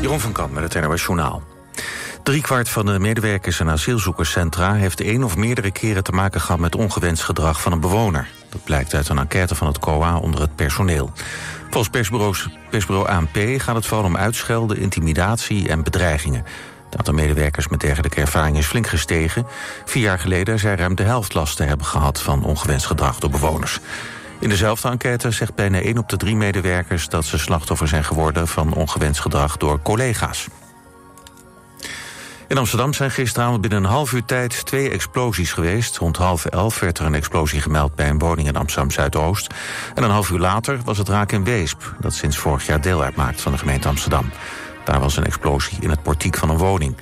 Jeroen van Kamp met het NRW Journaal. Driekwart van de medewerkers in asielzoekerscentra... heeft één of meerdere keren te maken gehad met ongewenst gedrag van een bewoner. Dat blijkt uit een enquête van het COA onder het personeel. Volgens persbureau ANP gaat het vooral om uitschelden, intimidatie en bedreigingen. Het aantal medewerkers met dergelijke ervaring is flink gestegen. Vier jaar geleden zei ruim de helft last te hebben gehad van ongewenst gedrag door bewoners. In dezelfde enquête zegt bijna 1 op de drie medewerkers... dat ze slachtoffer zijn geworden van ongewenst gedrag door collega's. In Amsterdam zijn gisteravond binnen een half uur tijd twee explosies geweest. Rond half elf werd er een explosie gemeld bij een woning in Amsterdam-Zuidoost. En een half uur later was het raak in Weesp... dat sinds vorig jaar deel uitmaakt van de gemeente Amsterdam. Daar was een explosie in het portiek van een woning.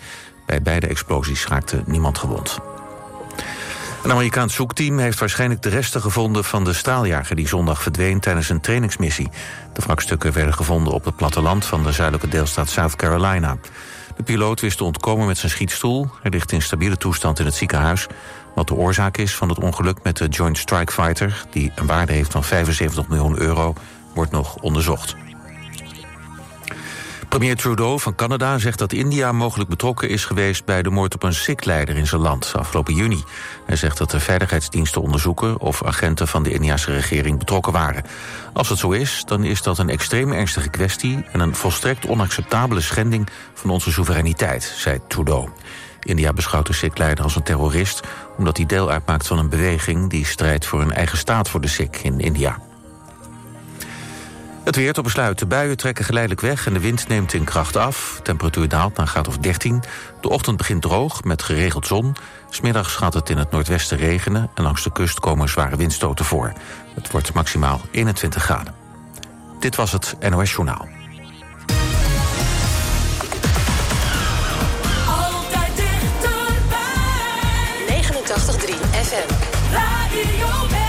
Bij beide explosies raakte niemand gewond. Een Amerikaans zoekteam heeft waarschijnlijk de resten gevonden van de straaljager die zondag verdween tijdens een trainingsmissie. De wrakstukken werden gevonden op het platteland van de zuidelijke deelstaat South Carolina. De piloot wist te ontkomen met zijn schietstoel. Hij ligt in stabiele toestand in het ziekenhuis. Wat de oorzaak is van het ongeluk met de Joint Strike Fighter... die een waarde heeft van 75 miljoen euro, wordt nog onderzocht. Premier Trudeau van Canada zegt dat India mogelijk betrokken is geweest... bij de moord op een Sikh-leider in zijn land afgelopen juni. Hij zegt dat de veiligheidsdiensten onderzoeken... of agenten van de Indiase regering betrokken waren. Als het zo is, dan is dat een extreem ernstige kwestie... en een volstrekt onacceptabele schending van onze soevereiniteit, zei Trudeau. India beschouwt de Sikh-leider als een terrorist... omdat hij deel uitmaakt van een beweging... die strijdt voor een eigen staat voor de Sikh in India. Het weer tot besluit. De buien trekken geleidelijk weg en de wind neemt in kracht af. Temperatuur daalt naar graad of 13. De ochtend begint droog met geregeld zon. Smiddags gaat het in het noordwesten regenen... en langs de kust komen zware windstoten voor. Het wordt maximaal 21 graden. Dit was het NOS Journaal. Altijd dichterbij. 89.3 FM. Radio West.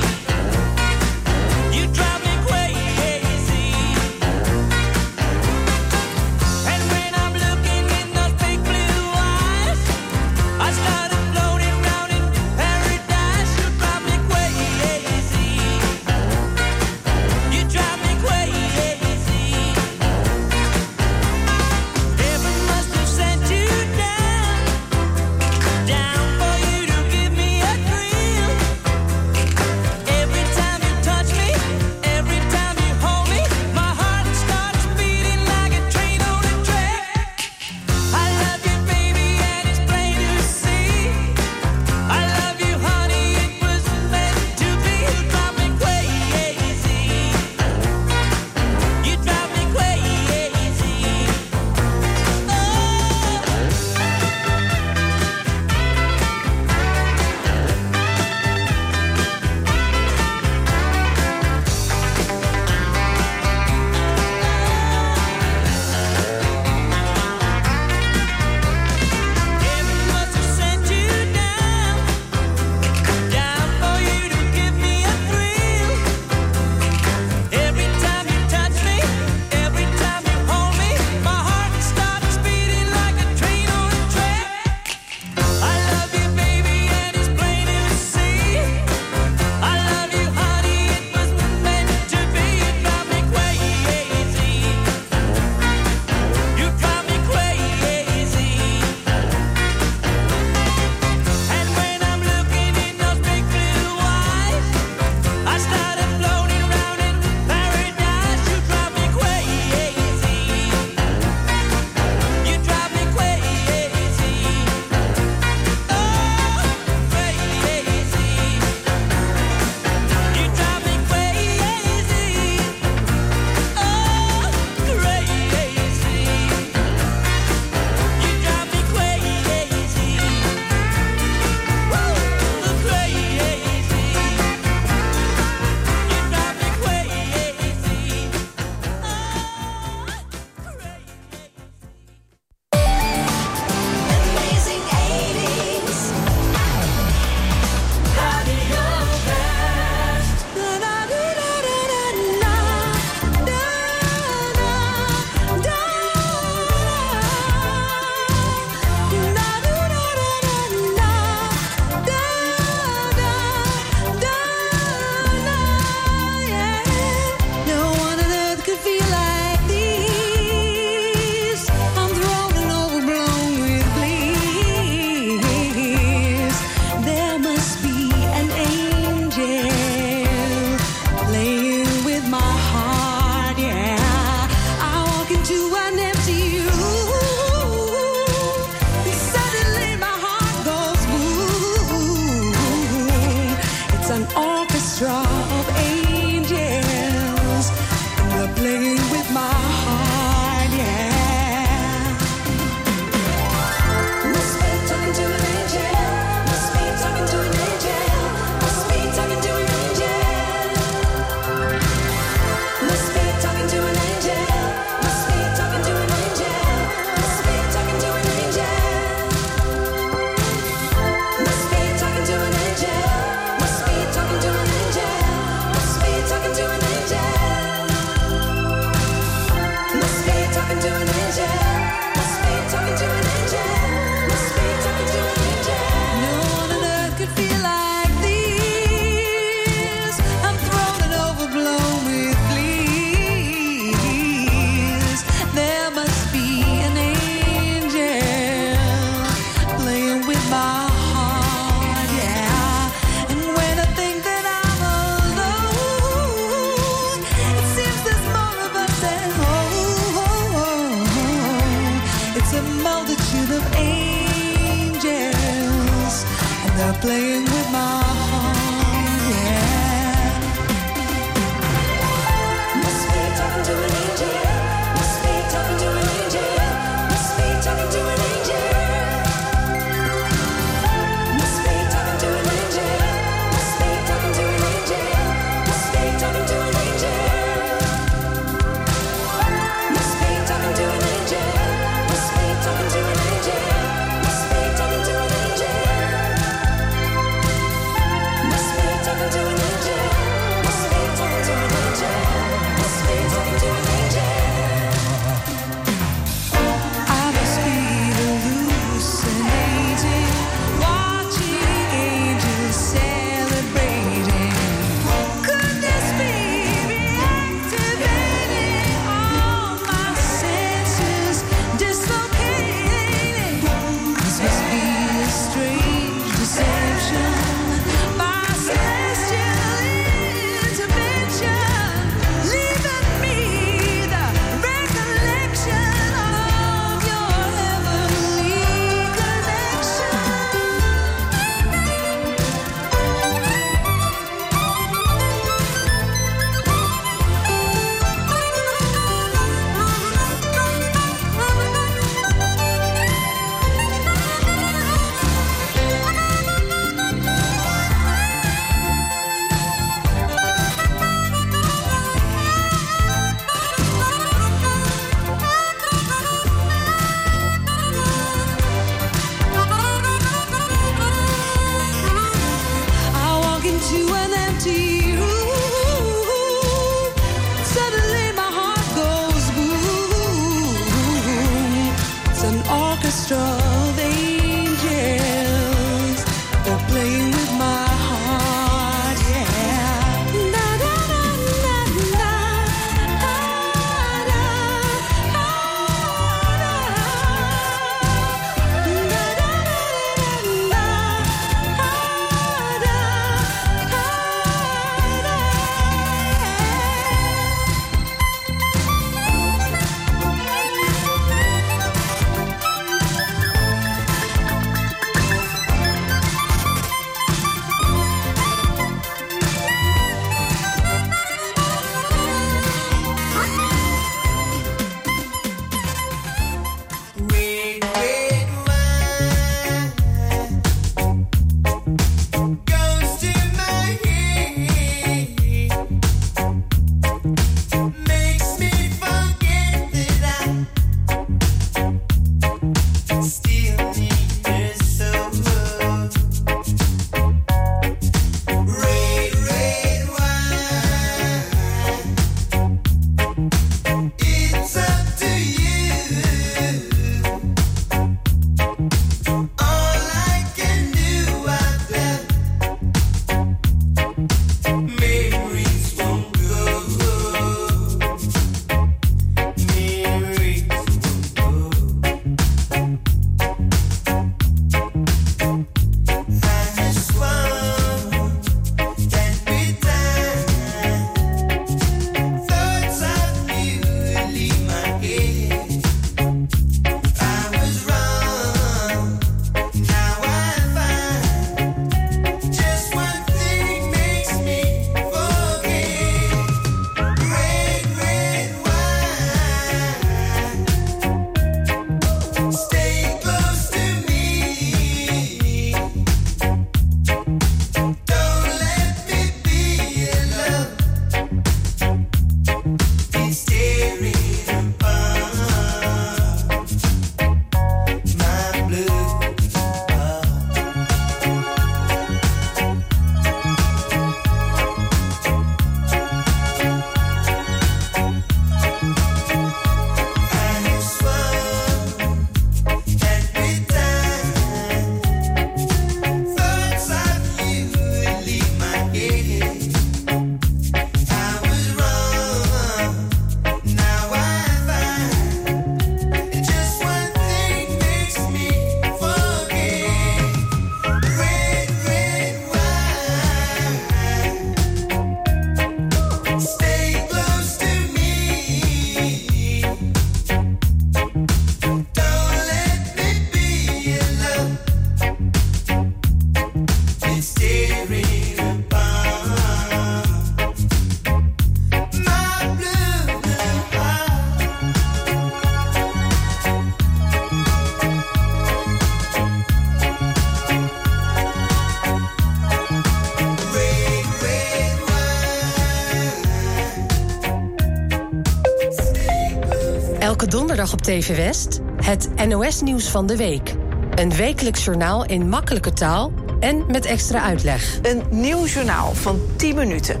TV West het NOS-nieuws van de week. Een wekelijks journaal in makkelijke taal en met extra uitleg. Een nieuw journaal van 10 minuten.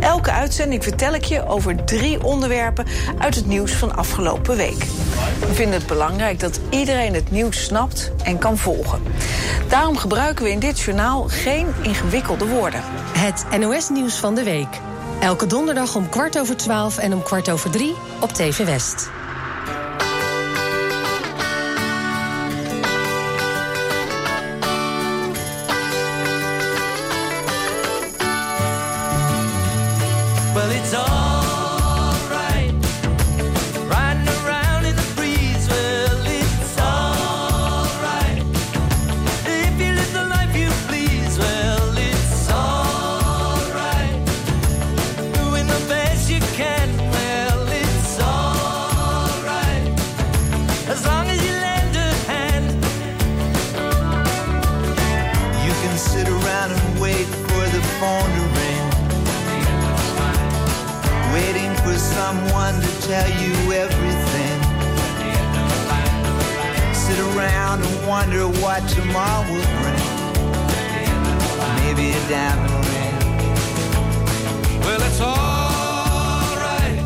Elke uitzending vertel ik je over drie onderwerpen uit het nieuws van afgelopen week. We vinden het belangrijk dat iedereen het nieuws snapt en kan volgen. Daarom gebruiken we in dit journaal geen ingewikkelde woorden. Het NOS-nieuws van de week. Elke donderdag om kwart over twaalf en om kwart over drie op TV West. someone to tell you everything. Sit around and wonder what tomorrow will bring. Maybe a diamond ring. Well, it's alright,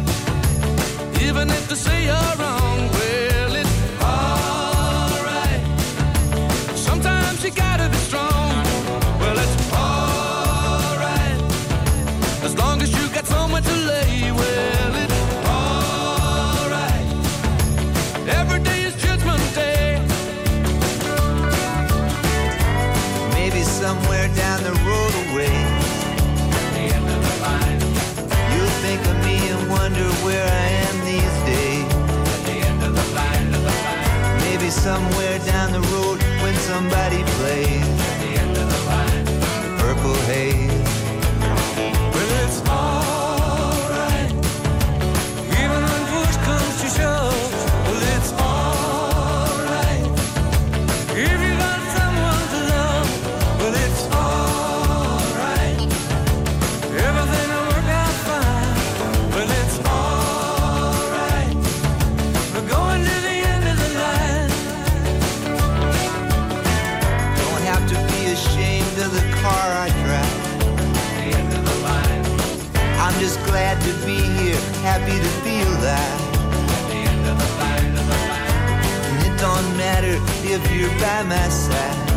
even if they say you're wrong. somebody play. matter if you're by my side.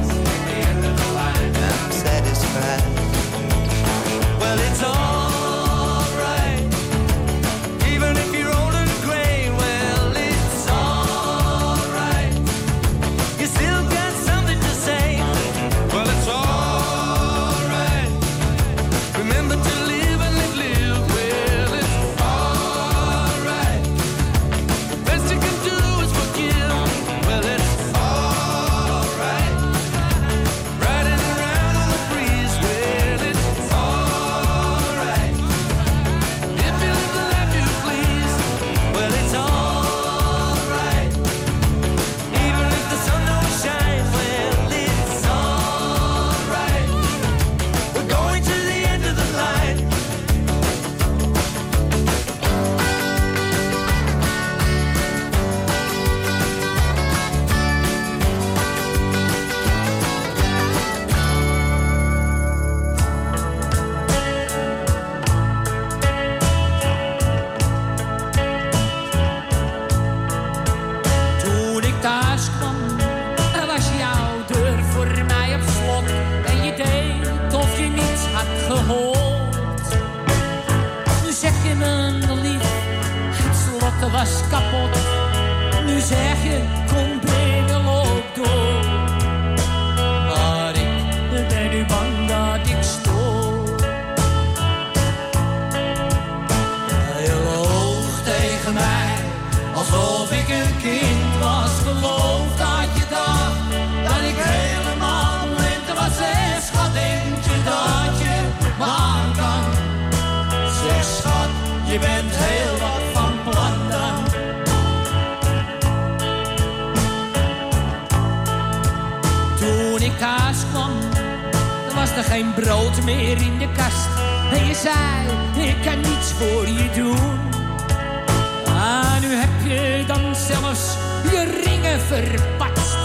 ik kan niets voor je doen. Ah, nu heb je dan zelfs je ringen verpatst.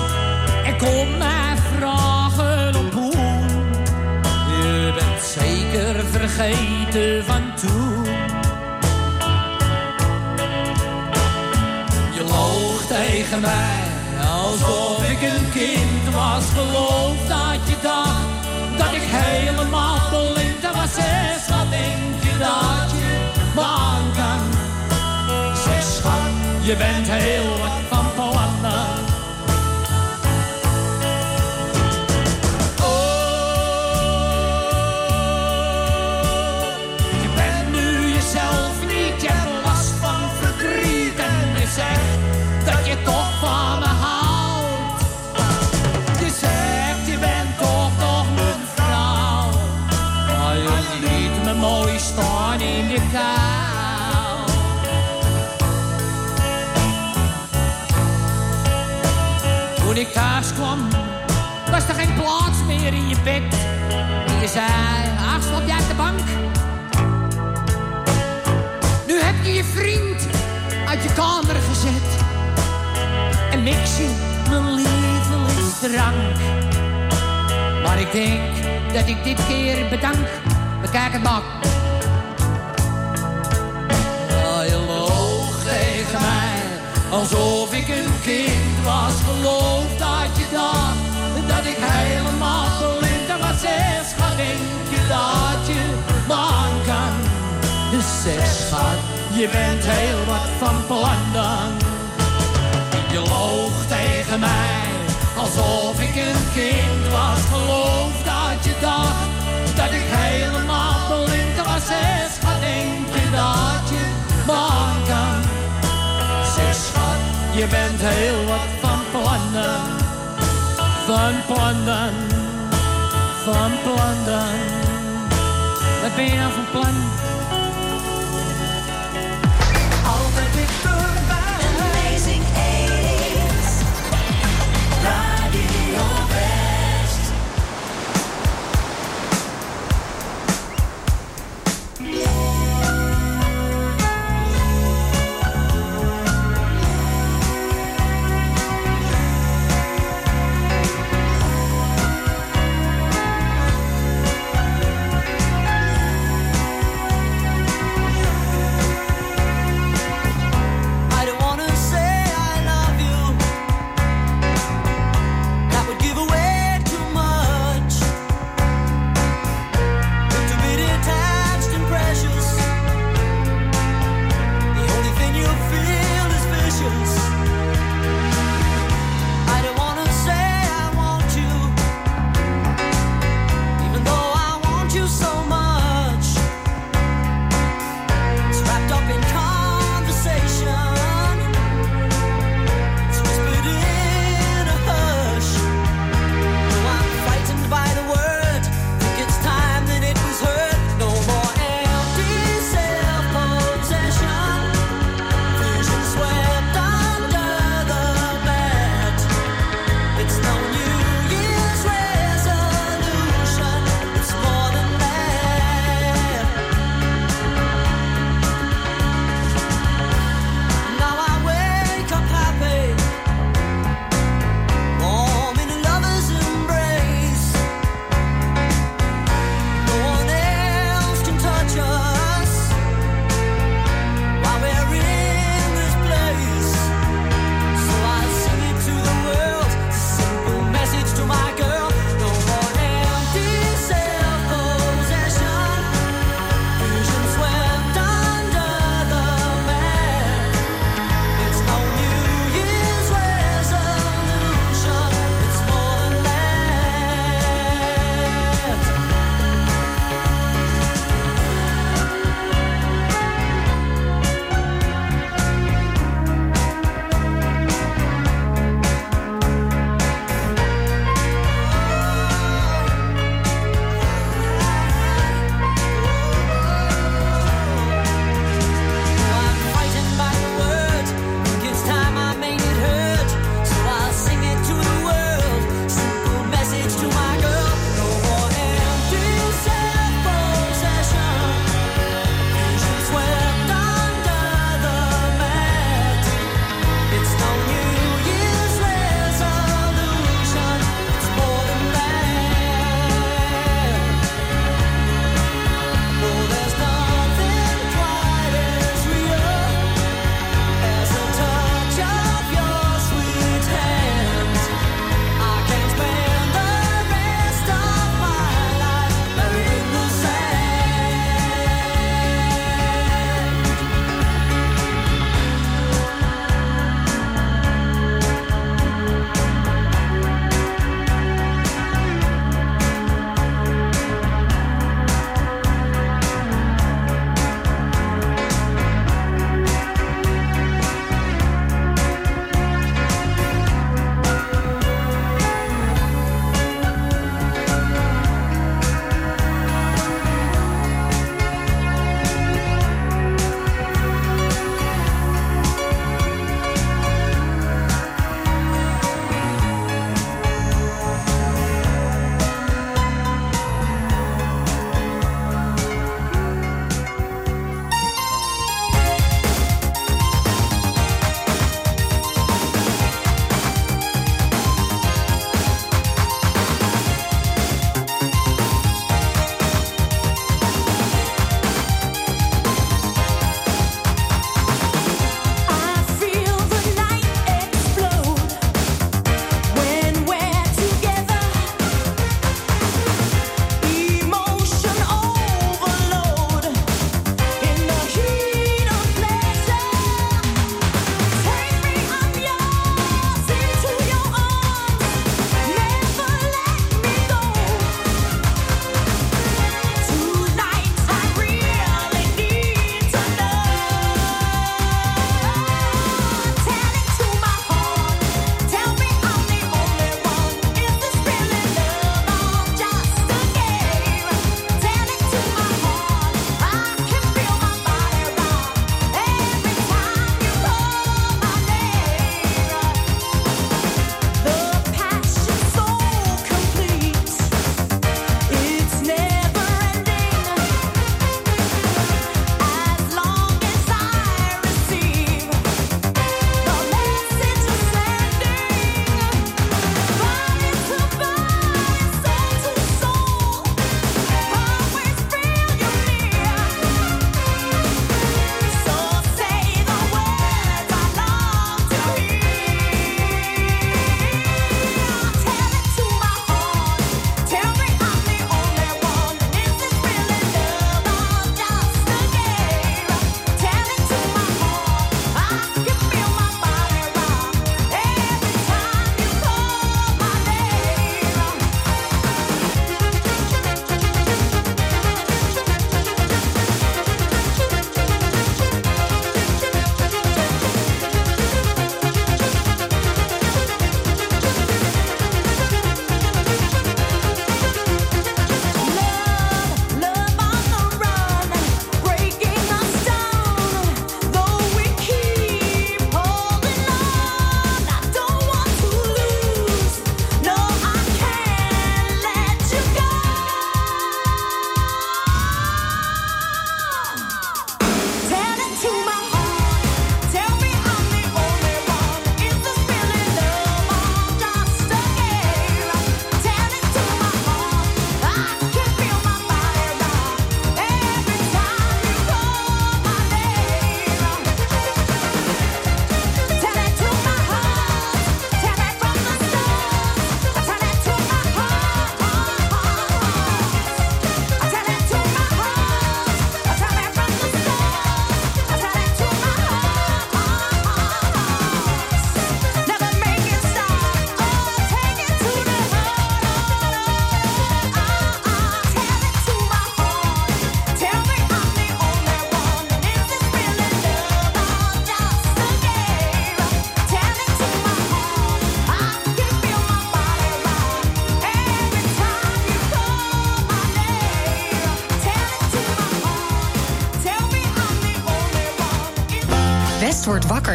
En kom mij vragen op hoe. Je bent zeker vergeten van toen. Je loog tegen mij, alsof ik een kind was. Geloof dat je dacht dat ik helemaal verleefd blind was. Zeg, wat denk je dat je kan? Zeg, schat, je bent heel wat van plannen. Toen ik thuis kwam, was er geen plaats meer in je bed. En je zei, ach, slaap jij op de bank? Nu heb je je vriend uit je kamer gezet. En mix je mijn lievelingsdrank. Maar ik denk dat ik dit keer bedank. Bekijk het maar. Alsof ik een kind was. Geloof dat je dacht dat ik helemaal blind was. Zeg, schat, denk je dat je me aan kan? Dus zeg, schat, je bent heel wat van plan dan. Je loog tegen mij, alsof ik een kind je bent heel wat van plannen. Van plannen, van plannen. Wat ben je nou van plan?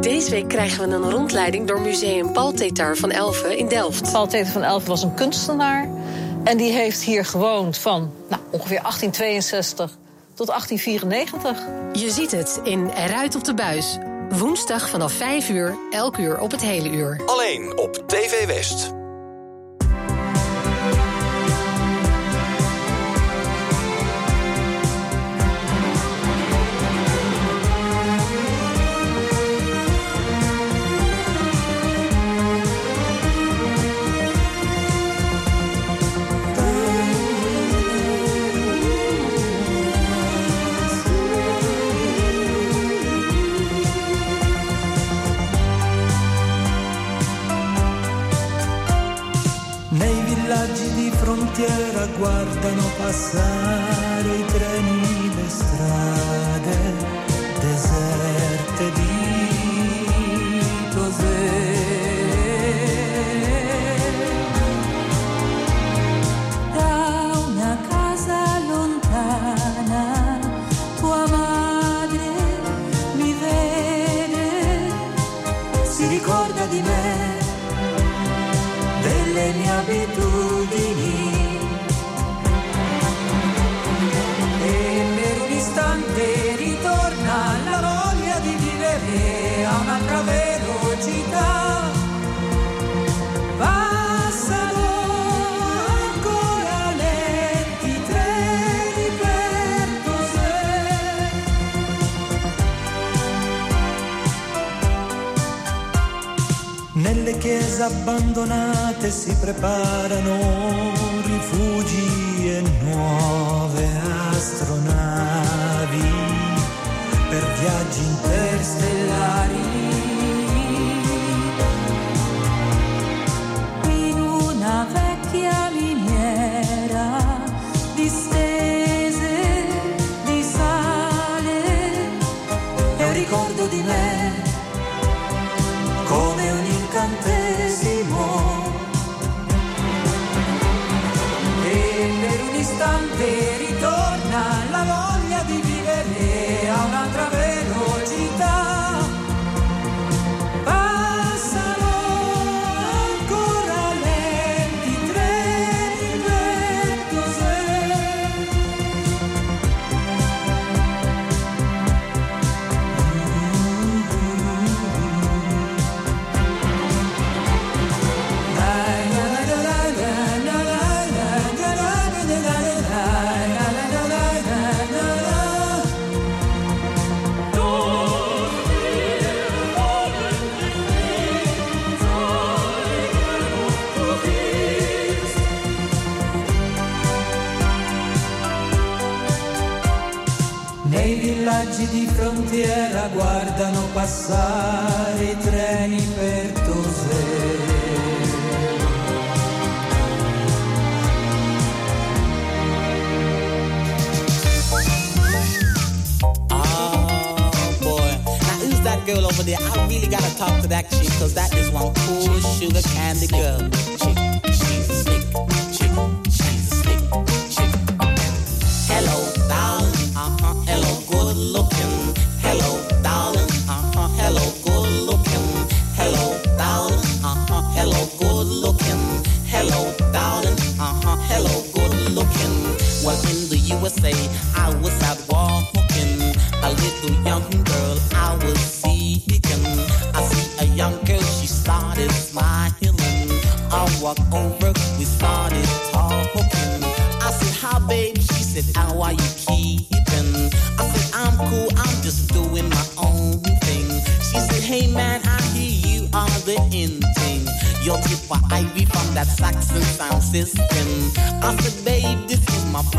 Deze week krijgen we een rondleiding door museum Paul Tetar van Elfen in Delft. Paul Teter van Elfen was een kunstenaar. En die heeft hier gewoond van nou, ongeveer 1862 tot 1894. Je ziet het in Eruit op de buis. Woensdag vanaf 5 uur, elk uur op het hele uur. Alleen op TV West. sun. Abbandonate si preparano rifugi e nuove astronavi per viaggi interstellari.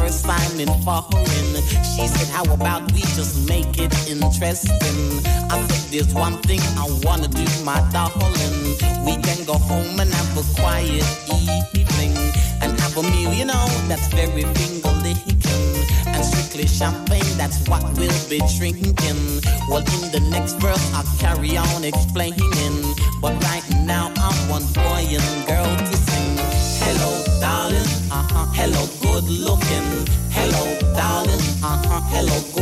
In foreign. She said, How about we just make it interesting? I said, There's one thing I wanna do, my darling. We can go home and have a quiet evening and have a meal, you know, that's very finger licking. And strictly champagne, that's what we'll be drinking. Well, in the next verse, I'll carry on explaining. But right now, I want boy and girl to hello, good looking. Hello, darling, uh huh, hello,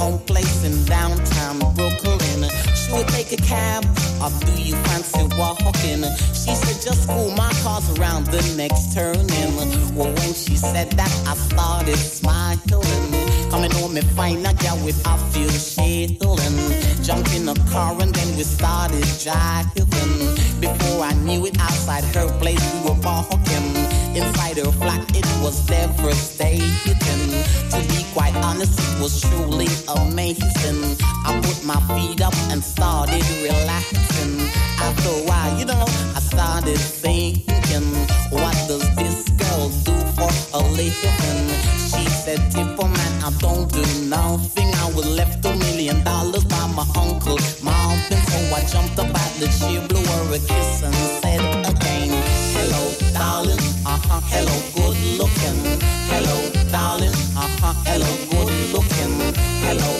own place in downtown Brooklyn. She would take a cab, or do you fancy walking? She said, just pull my cars around the next turning. Well, when she said that, I started smiling. Coming home and find a girl with a few shilling. Jumped in a car and then we started driving. Before I knew it, outside her place we were walking. Inside her flat, it was devastating. To be quite honest, it was truly amazing. I put my feet up and started relaxing. After a while, you know, I started thinking, what does this girl do for a living? She said, Tipper man, I don't do nothing. I was left a million dollars by my uncle Marvin. So I jumped up at the chair, blew her a kiss and said darling. Uh-huh, hello, good looking. Hello, darling. Uh-huh, hello, good looking. Hello,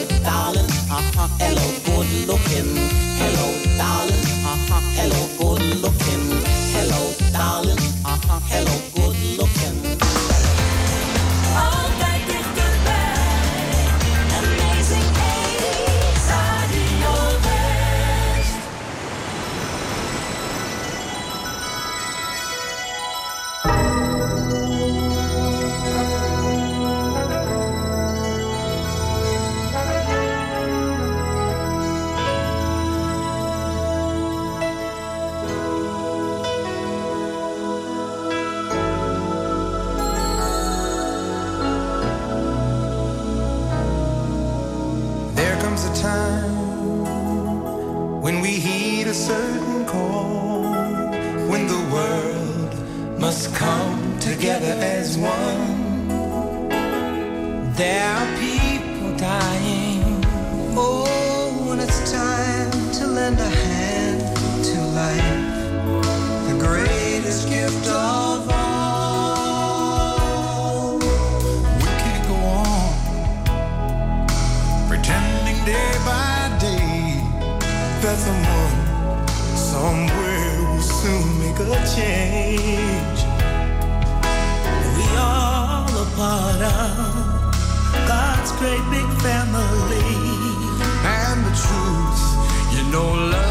There are people dying. Oh, it's time to lend a hand to life, the greatest gift of all. We go on pretending day by day that someone somewhere will soon make a change. We all a part of great big family. And the truth, you know, love